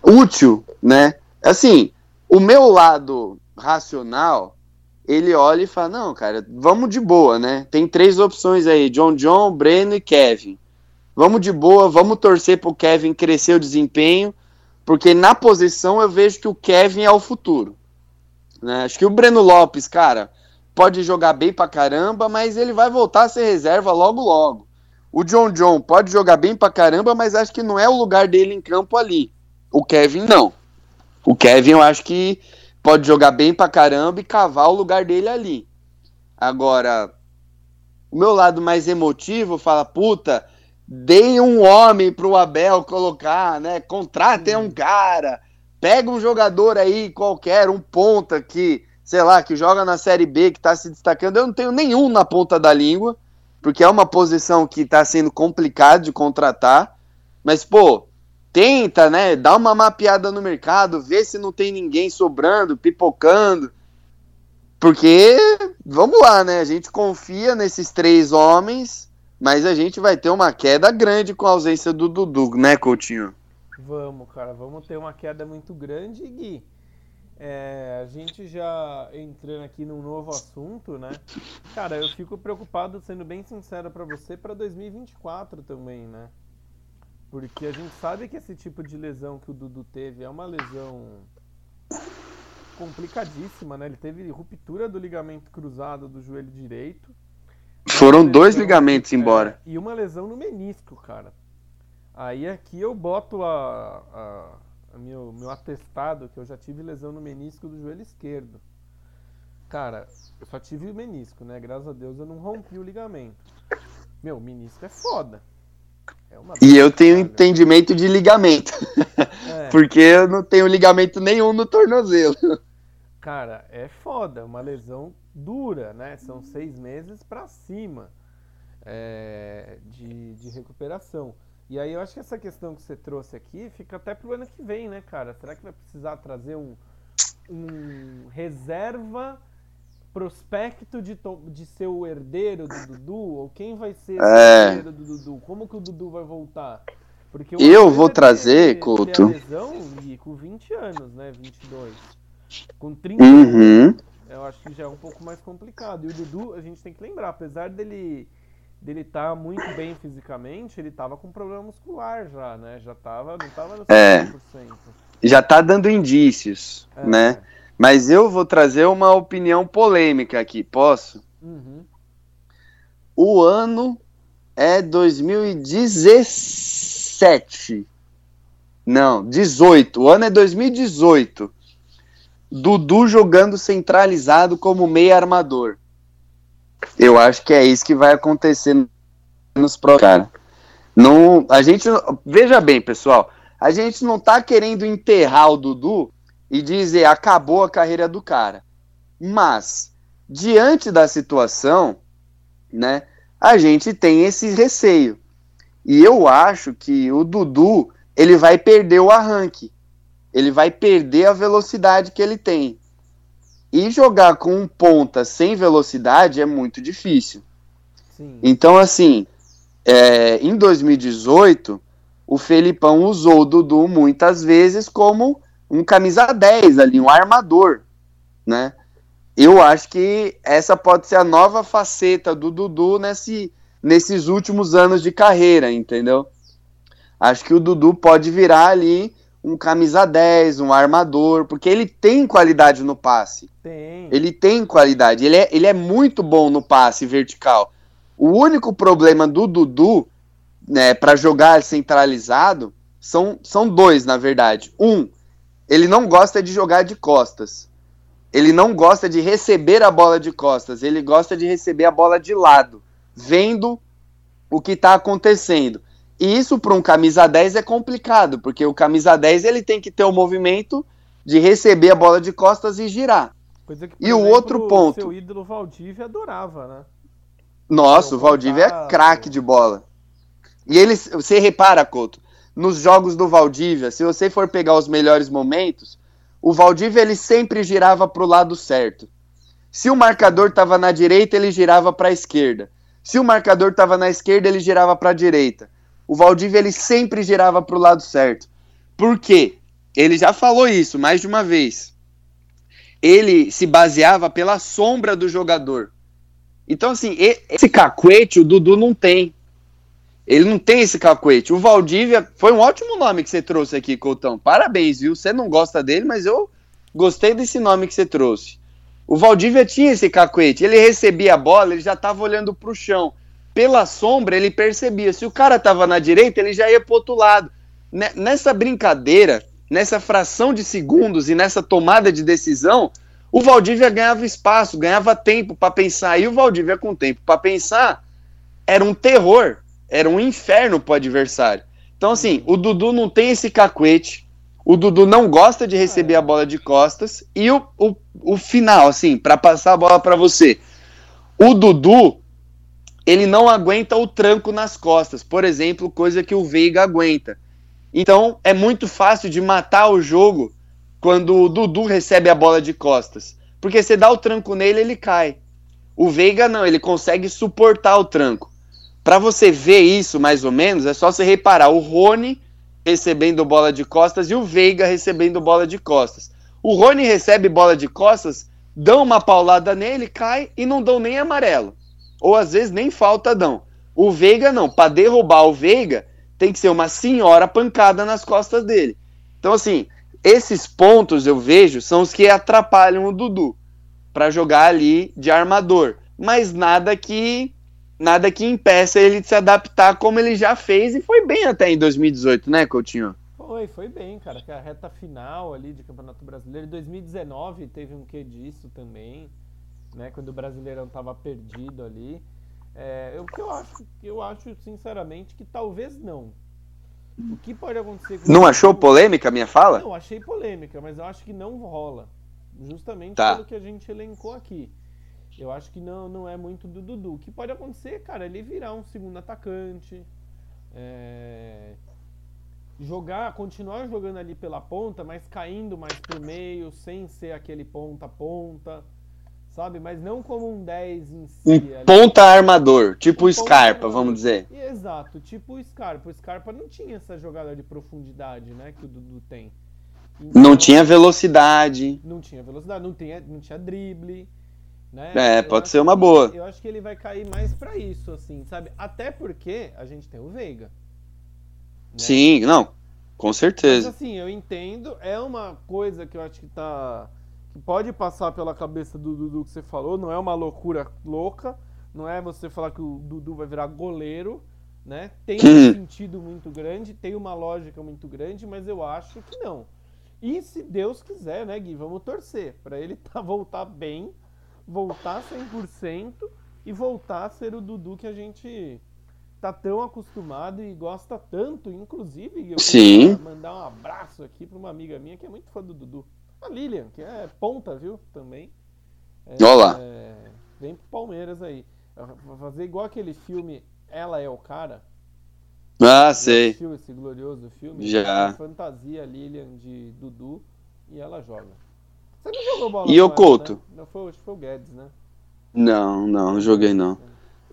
útil, né? Assim, o meu lado racional, ele olha e fala: "Não, cara, vamos de boa, né? Tem três opções aí, John John, Breno e Kevin. vamos de boa, vamos torcer pro Kevin crescer o desempenho, porque na posição eu vejo que o Kevin é o futuro. Né? Acho que o Breno Lopes, cara, pode jogar bem pra caramba, mas ele vai voltar a ser reserva logo logo. O John John pode jogar bem pra caramba, mas acho que não é o lugar dele em campo ali. O Kevin não. O Kevin eu acho que pode jogar bem pra caramba e cavar o lugar dele ali. Agora, o meu lado mais emotivo fala, puta, dei um homem pro Abel colocar, né? Contratem um cara, pega um jogador aí qualquer, um ponta que, sei lá, que joga na Série B, que tá se destacando. Eu não tenho nenhum na ponta da língua, porque é uma posição que tá sendo complicado de contratar. Mas, pô, tenta, né? Dá uma mapeada no mercado, vê se não tem ninguém sobrando, pipocando. Porque, vamos lá, né? A gente confia nesses três homens mas a gente vai ter uma queda grande com a ausência do Dudu, né, Coutinho? Vamos, cara, vamos ter uma queda muito grande, Gui. É, a gente já entrando aqui num novo assunto, né? Cara, eu fico preocupado, sendo bem sincero para você, para 2024 também, né? Porque a gente sabe que esse tipo de lesão que o Dudu teve é uma lesão complicadíssima, né? Ele teve ruptura do ligamento cruzado do joelho direito. Foram dois ligamentos é, embora. E uma lesão no menisco, cara. Aí aqui eu boto a, a, a, meu, meu atestado que eu já tive lesão no menisco do joelho esquerdo. Cara, eu só tive o menisco, né? Graças a Deus eu não rompi o ligamento. Meu, menisco é foda. É e eu tenho entendimento de ligamento. É. Porque eu não tenho ligamento nenhum no tornozelo. Cara, é foda. Uma lesão dura, né? São seis meses para cima é, de, de recuperação. E aí eu acho que essa questão que você trouxe aqui fica até pro ano que vem, né, cara? Será que vai precisar trazer um, um reserva prospecto de, de ser o herdeiro do Dudu? Ou quem vai ser é. o herdeiro do Dudu? Como que o Dudu vai voltar? Porque eu vou trazer, Couto. Ter lesão, com 20 anos, né? 22. Com 30 uhum. anos eu acho que já é um pouco mais complicado. E o Dudu, a gente tem que lembrar, apesar dele dele estar tá muito bem fisicamente, ele tava com problema muscular já, né? Já tava, não tava no 100%. É, já tá dando indícios, é. né? Mas eu vou trazer uma opinião polêmica aqui, posso? Uhum. O ano é 2017. Não, 18. O ano é 2018. Dudu jogando centralizado como meia armador. Eu acho que é isso que vai acontecer nos próximos. Não, a gente veja bem, pessoal, a gente não tá querendo enterrar o Dudu e dizer acabou a carreira do cara. Mas diante da situação, né, a gente tem esse receio. E eu acho que o Dudu ele vai perder o arranque ele vai perder a velocidade que ele tem. E jogar com um ponta sem velocidade é muito difícil. Sim. Então, assim, é, em 2018, o Felipão usou o Dudu muitas vezes como um camisa 10 ali, um armador, né? Eu acho que essa pode ser a nova faceta do Dudu nesse, nesses últimos anos de carreira, entendeu? Acho que o Dudu pode virar ali um camisa 10, um armador, porque ele tem qualidade no passe. Tem. Ele tem qualidade. Ele é, ele é muito bom no passe vertical. O único problema do Dudu, né, para jogar centralizado, são, são dois, na verdade. Um, ele não gosta de jogar de costas. Ele não gosta de receber a bola de costas. Ele gosta de receber a bola de lado, vendo o que está acontecendo. E isso para um camisa 10 é complicado, porque o camisa 10 ele tem que ter o movimento de receber a bola de costas e girar. Coisa que, e exemplo, o outro ponto. Seu ídolo Valdívia adorava, né? Nossa, o Valdívia é craque de bola. E ele, você repara, Couto, nos jogos do Valdívia, se você for pegar os melhores momentos, o Valdívia ele sempre girava para o lado certo. Se o marcador estava na direita, ele girava para a esquerda. Se o marcador estava na esquerda, ele girava para a direita o Valdívia ele sempre girava para o lado certo. Por quê? Ele já falou isso mais de uma vez. Ele se baseava pela sombra do jogador. Então, assim, esse cacuete o Dudu não tem. Ele não tem esse cacuete. O Valdívia foi um ótimo nome que você trouxe aqui, Coutão. Parabéns, viu? Você não gosta dele, mas eu gostei desse nome que você trouxe. O Valdívia tinha esse cacuete. Ele recebia a bola, ele já estava olhando para o chão. Pela sombra, ele percebia. Se o cara estava na direita, ele já ia para outro lado. Nessa brincadeira, nessa fração de segundos e nessa tomada de decisão, o Valdívia ganhava espaço, ganhava tempo para pensar. E o Valdívia, com tempo para pensar, era um terror era um inferno pro adversário. Então, assim, o Dudu não tem esse cacuete, o Dudu não gosta de receber a bola de costas, e o, o, o final, assim, para passar a bola para você. O Dudu, ele não aguenta o tranco nas costas, por exemplo, coisa que o Veiga aguenta. Então, é muito fácil de matar o jogo quando o Dudu recebe a bola de costas. Porque você dá o tranco nele, ele cai. O Veiga não, ele consegue suportar o tranco. Para você ver isso, mais ou menos, é só você reparar o Rony recebendo bola de costas e o Veiga recebendo bola de costas. O Rony recebe bola de costas, dão uma paulada nele, cai e não dão nem amarelo. Ou às vezes nem falta dão. O Veiga não, para derrubar o Veiga, tem que ser uma senhora pancada nas costas dele. Então assim, esses pontos eu vejo são os que atrapalham o Dudu para jogar ali de armador, mas nada que nada que impeça ele de se adaptar como ele já fez e foi bem até em 2018, né, Coutinho? Foi, foi bem, cara. Que a reta final ali de Campeonato Brasileiro. 2019 teve um quê disso também, né? Quando o Brasileirão tava perdido ali. É, o que eu acho, eu acho sinceramente que talvez não. O que pode acontecer com Não achou polêmica a minha fala? Não, achei polêmica, mas eu acho que não rola. Justamente tá. pelo que a gente elencou aqui. Eu acho que não, não é muito do Dudu. O que pode acontecer, cara, ele virar um segundo atacante. É... Jogar, continuar jogando ali pela ponta, mas caindo mais pro meio, sem ser aquele ponta-ponta. Sabe? Mas não como um 10 em si. Um ali. ponta armador, tipo um Scarpa, armador. vamos dizer. Exato, tipo o Scarpa. O Scarpa não tinha essa jogada de profundidade, né, que o Dudu tem. Então, não tinha velocidade. Não tinha velocidade, não tinha, não tinha drible. Né? É, eu pode ser uma boa. eu acho que ele vai cair mais para isso, assim, sabe? Até porque a gente tem o Veiga. Né? Sim, não, com certeza. Mas assim, eu entendo, é uma coisa que eu acho que tá. que pode passar pela cabeça do Dudu que você falou, não é uma loucura louca, não é você falar que o Dudu vai virar goleiro, né? Tem um sentido muito grande, tem uma lógica muito grande, mas eu acho que não. E se Deus quiser, né, Gui, vamos torcer para ele tá, voltar bem voltar 100% e voltar a ser o Dudu que a gente tá tão acostumado e gosta tanto. Inclusive, eu Sim. mandar um abraço aqui para uma amiga minha que é muito fã do Dudu. A Lilian, que é ponta, viu? Também. É, Olá. É, vem pro Palmeiras aí. Vou fazer igual aquele filme Ela é o Cara. Ah, sei. esse glorioso filme. Já. Fantasia Lilian de Dudu e ela joga. Você não jogou bola E o Couto? Né? Não foi, foi o Guedes, né? Não, não, não joguei não.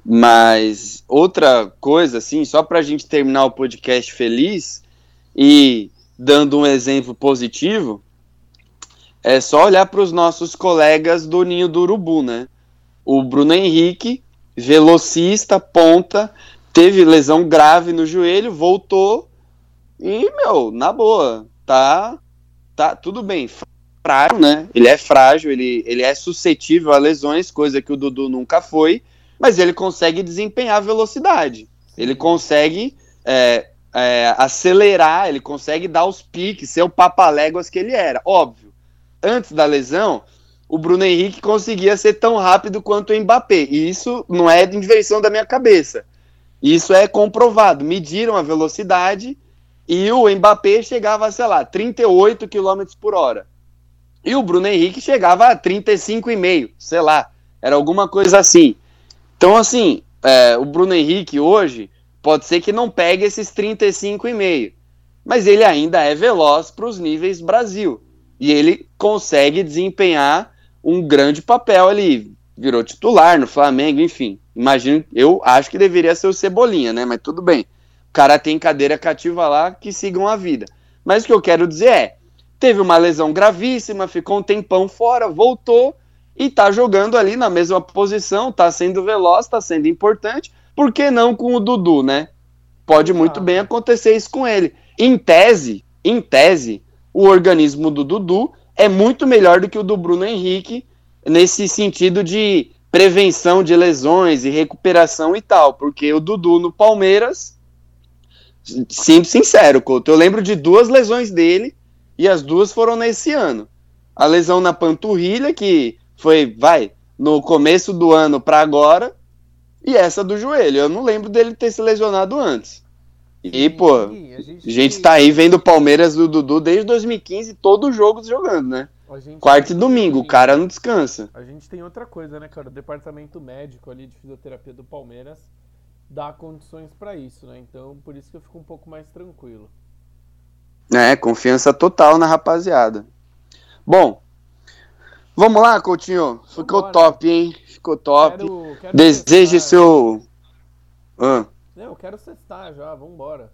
Mas outra coisa, assim, só pra gente terminar o podcast feliz e dando um exemplo positivo, é só olhar para os nossos colegas do Ninho do Urubu, né? O Bruno Henrique, velocista, ponta, teve lesão grave no joelho, voltou e, meu, na boa, tá, tá tudo bem frágil, né? Ele é frágil, ele, ele é suscetível a lesões, coisa que o Dudu nunca foi, mas ele consegue desempenhar velocidade. Ele consegue é, é, acelerar, ele consegue dar os piques, ser o papaléguas que ele era. Óbvio, antes da lesão, o Bruno Henrique conseguia ser tão rápido quanto o Mbappé. E isso não é de invenção da minha cabeça. Isso é comprovado. Mediram a velocidade e o Mbappé chegava, sei lá, 38 km por hora. E o Bruno Henrique chegava a 35,5, sei lá, era alguma coisa assim. Então, assim, é, o Bruno Henrique hoje pode ser que não pegue esses 35,5, mas ele ainda é veloz para os níveis Brasil. E ele consegue desempenhar um grande papel ali. Virou titular no Flamengo, enfim. Imagino, eu acho que deveria ser o Cebolinha, né? Mas tudo bem. O cara tem cadeira cativa lá que sigam a vida. Mas o que eu quero dizer é, teve uma lesão gravíssima, ficou um tempão fora, voltou e tá jogando ali na mesma posição, tá sendo veloz, tá sendo importante. Por que não com o Dudu, né? pode muito bem acontecer isso com ele. Em tese, em tese, o organismo do Dudu é muito melhor do que o do Bruno Henrique nesse sentido de prevenção de lesões e recuperação e tal, porque o Dudu no Palmeiras, sim, sincero, Couto, eu lembro de duas lesões dele e as duas foram nesse ano. A lesão na panturrilha, que foi, vai, no começo do ano para agora, e essa do joelho. Eu não lembro dele ter se lesionado antes. E, pô, a gente, a gente tá aí vendo o Palmeiras do Dudu desde 2015, todo jogo jogando, né? Quarto e domingo, o cara não descansa. A gente tem outra coisa, né, cara? O departamento médico ali de fisioterapia do Palmeiras dá condições para isso, né? Então, por isso que eu fico um pouco mais tranquilo. É, confiança total na rapaziada. Bom, vamos lá, Coutinho. Ficou top, hein? Ficou top. Quero, quero Deseje seu. Ah. Não, eu quero cestar já, vambora.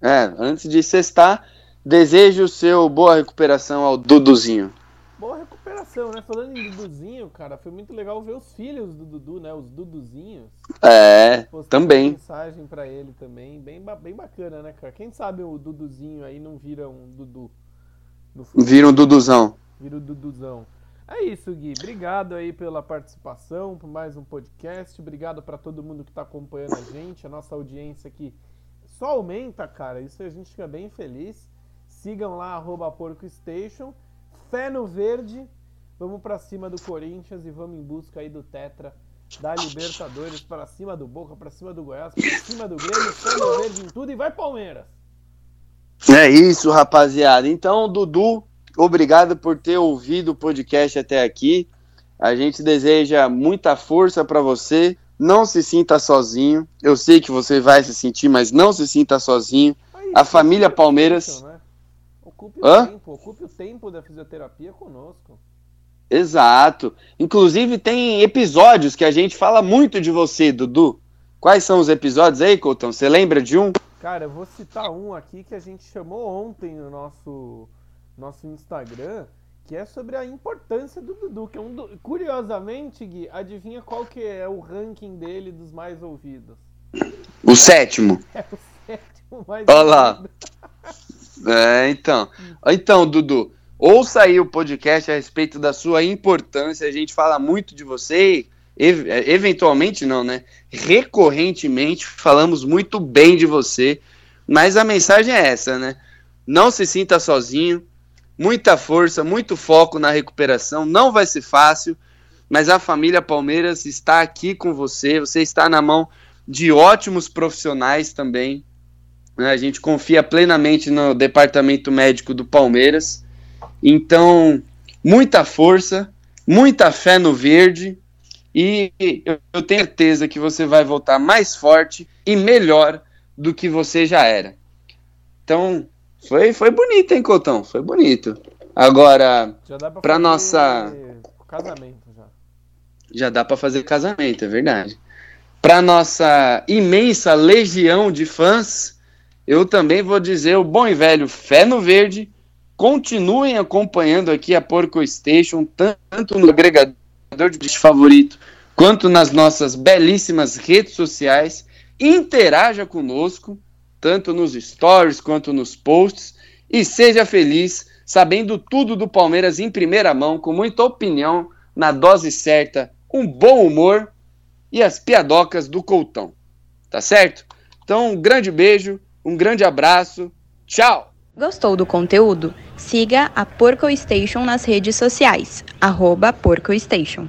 É, antes de cestar, desejo seu boa recuperação ao Duduzinho. Boa recuperação, né? Falando em Duduzinho, cara, foi muito legal ver os filhos do Dudu, né? Os Duduzinhos. É, também. mensagem para ele também, bem, bem bacana, né, cara? Quem sabe o Duduzinho aí não vira um Dudu. Vira um Duduzão. Vira um Duduzão. É isso, Gui. Obrigado aí pela participação, por mais um podcast. Obrigado para todo mundo que está acompanhando a gente. A nossa audiência aqui só aumenta, cara. Isso a gente fica bem feliz. Sigam lá, arroba PorcoStation. Fé no verde. Vamos para cima do Corinthians e vamos em busca aí do Tetra da Libertadores para cima do Boca, para cima do Goiás, para cima do Grêmio, fé no verde em tudo e vai Palmeiras. É isso, rapaziada. Então, Dudu, Obrigado por ter ouvido o podcast até aqui. A gente deseja muita força para você. Não se sinta sozinho. Eu sei que você vai se sentir, mas não se sinta sozinho. Aí, a família Palmeiras. Ocupe o tempo, ocupe o tempo da fisioterapia conosco. Exato. Inclusive tem episódios que a gente fala muito de você, Dudu. Quais são os episódios aí, Couton? Você lembra de um? Cara, eu vou citar um aqui que a gente chamou ontem no nosso nosso Instagram, que é sobre a importância do Dudu, que é um do... curiosamente, Gui, adivinha qual que é o ranking dele dos mais ouvidos? O sétimo. É o sétimo mais Olha lá. É, então. Então, Dudu, ouça aí o podcast a respeito da sua importância. A gente fala muito de você, eventualmente não, né? Recorrentemente falamos muito bem de você. Mas a mensagem é essa, né? Não se sinta sozinho muita força, muito foco na recuperação. Não vai ser fácil, mas a família Palmeiras está aqui com você. Você está na mão de ótimos profissionais também. Né? A gente confia plenamente no departamento médico do Palmeiras. Então, muita força, muita fé no verde. E eu tenho certeza que você vai voltar mais forte e melhor do que você já era. Então, foi, foi bonito, hein, Cotão? Foi bonito. Agora, para nossa. Casamento já. Já dá para fazer casamento, é verdade. Para nossa imensa legião de fãs, eu também vou dizer o bom e velho fé no verde. Continuem acompanhando aqui a Porco Station, tanto no agregador de favorito, quanto nas nossas belíssimas redes sociais. Interaja conosco tanto nos stories quanto nos posts, e seja feliz sabendo tudo do Palmeiras em primeira mão, com muita opinião, na dose certa, um bom humor e as piadocas do Coutão. Tá certo? Então, um grande beijo, um grande abraço. Tchau! Gostou do conteúdo? Siga a Porco Station nas redes sociais, arroba Porco Station.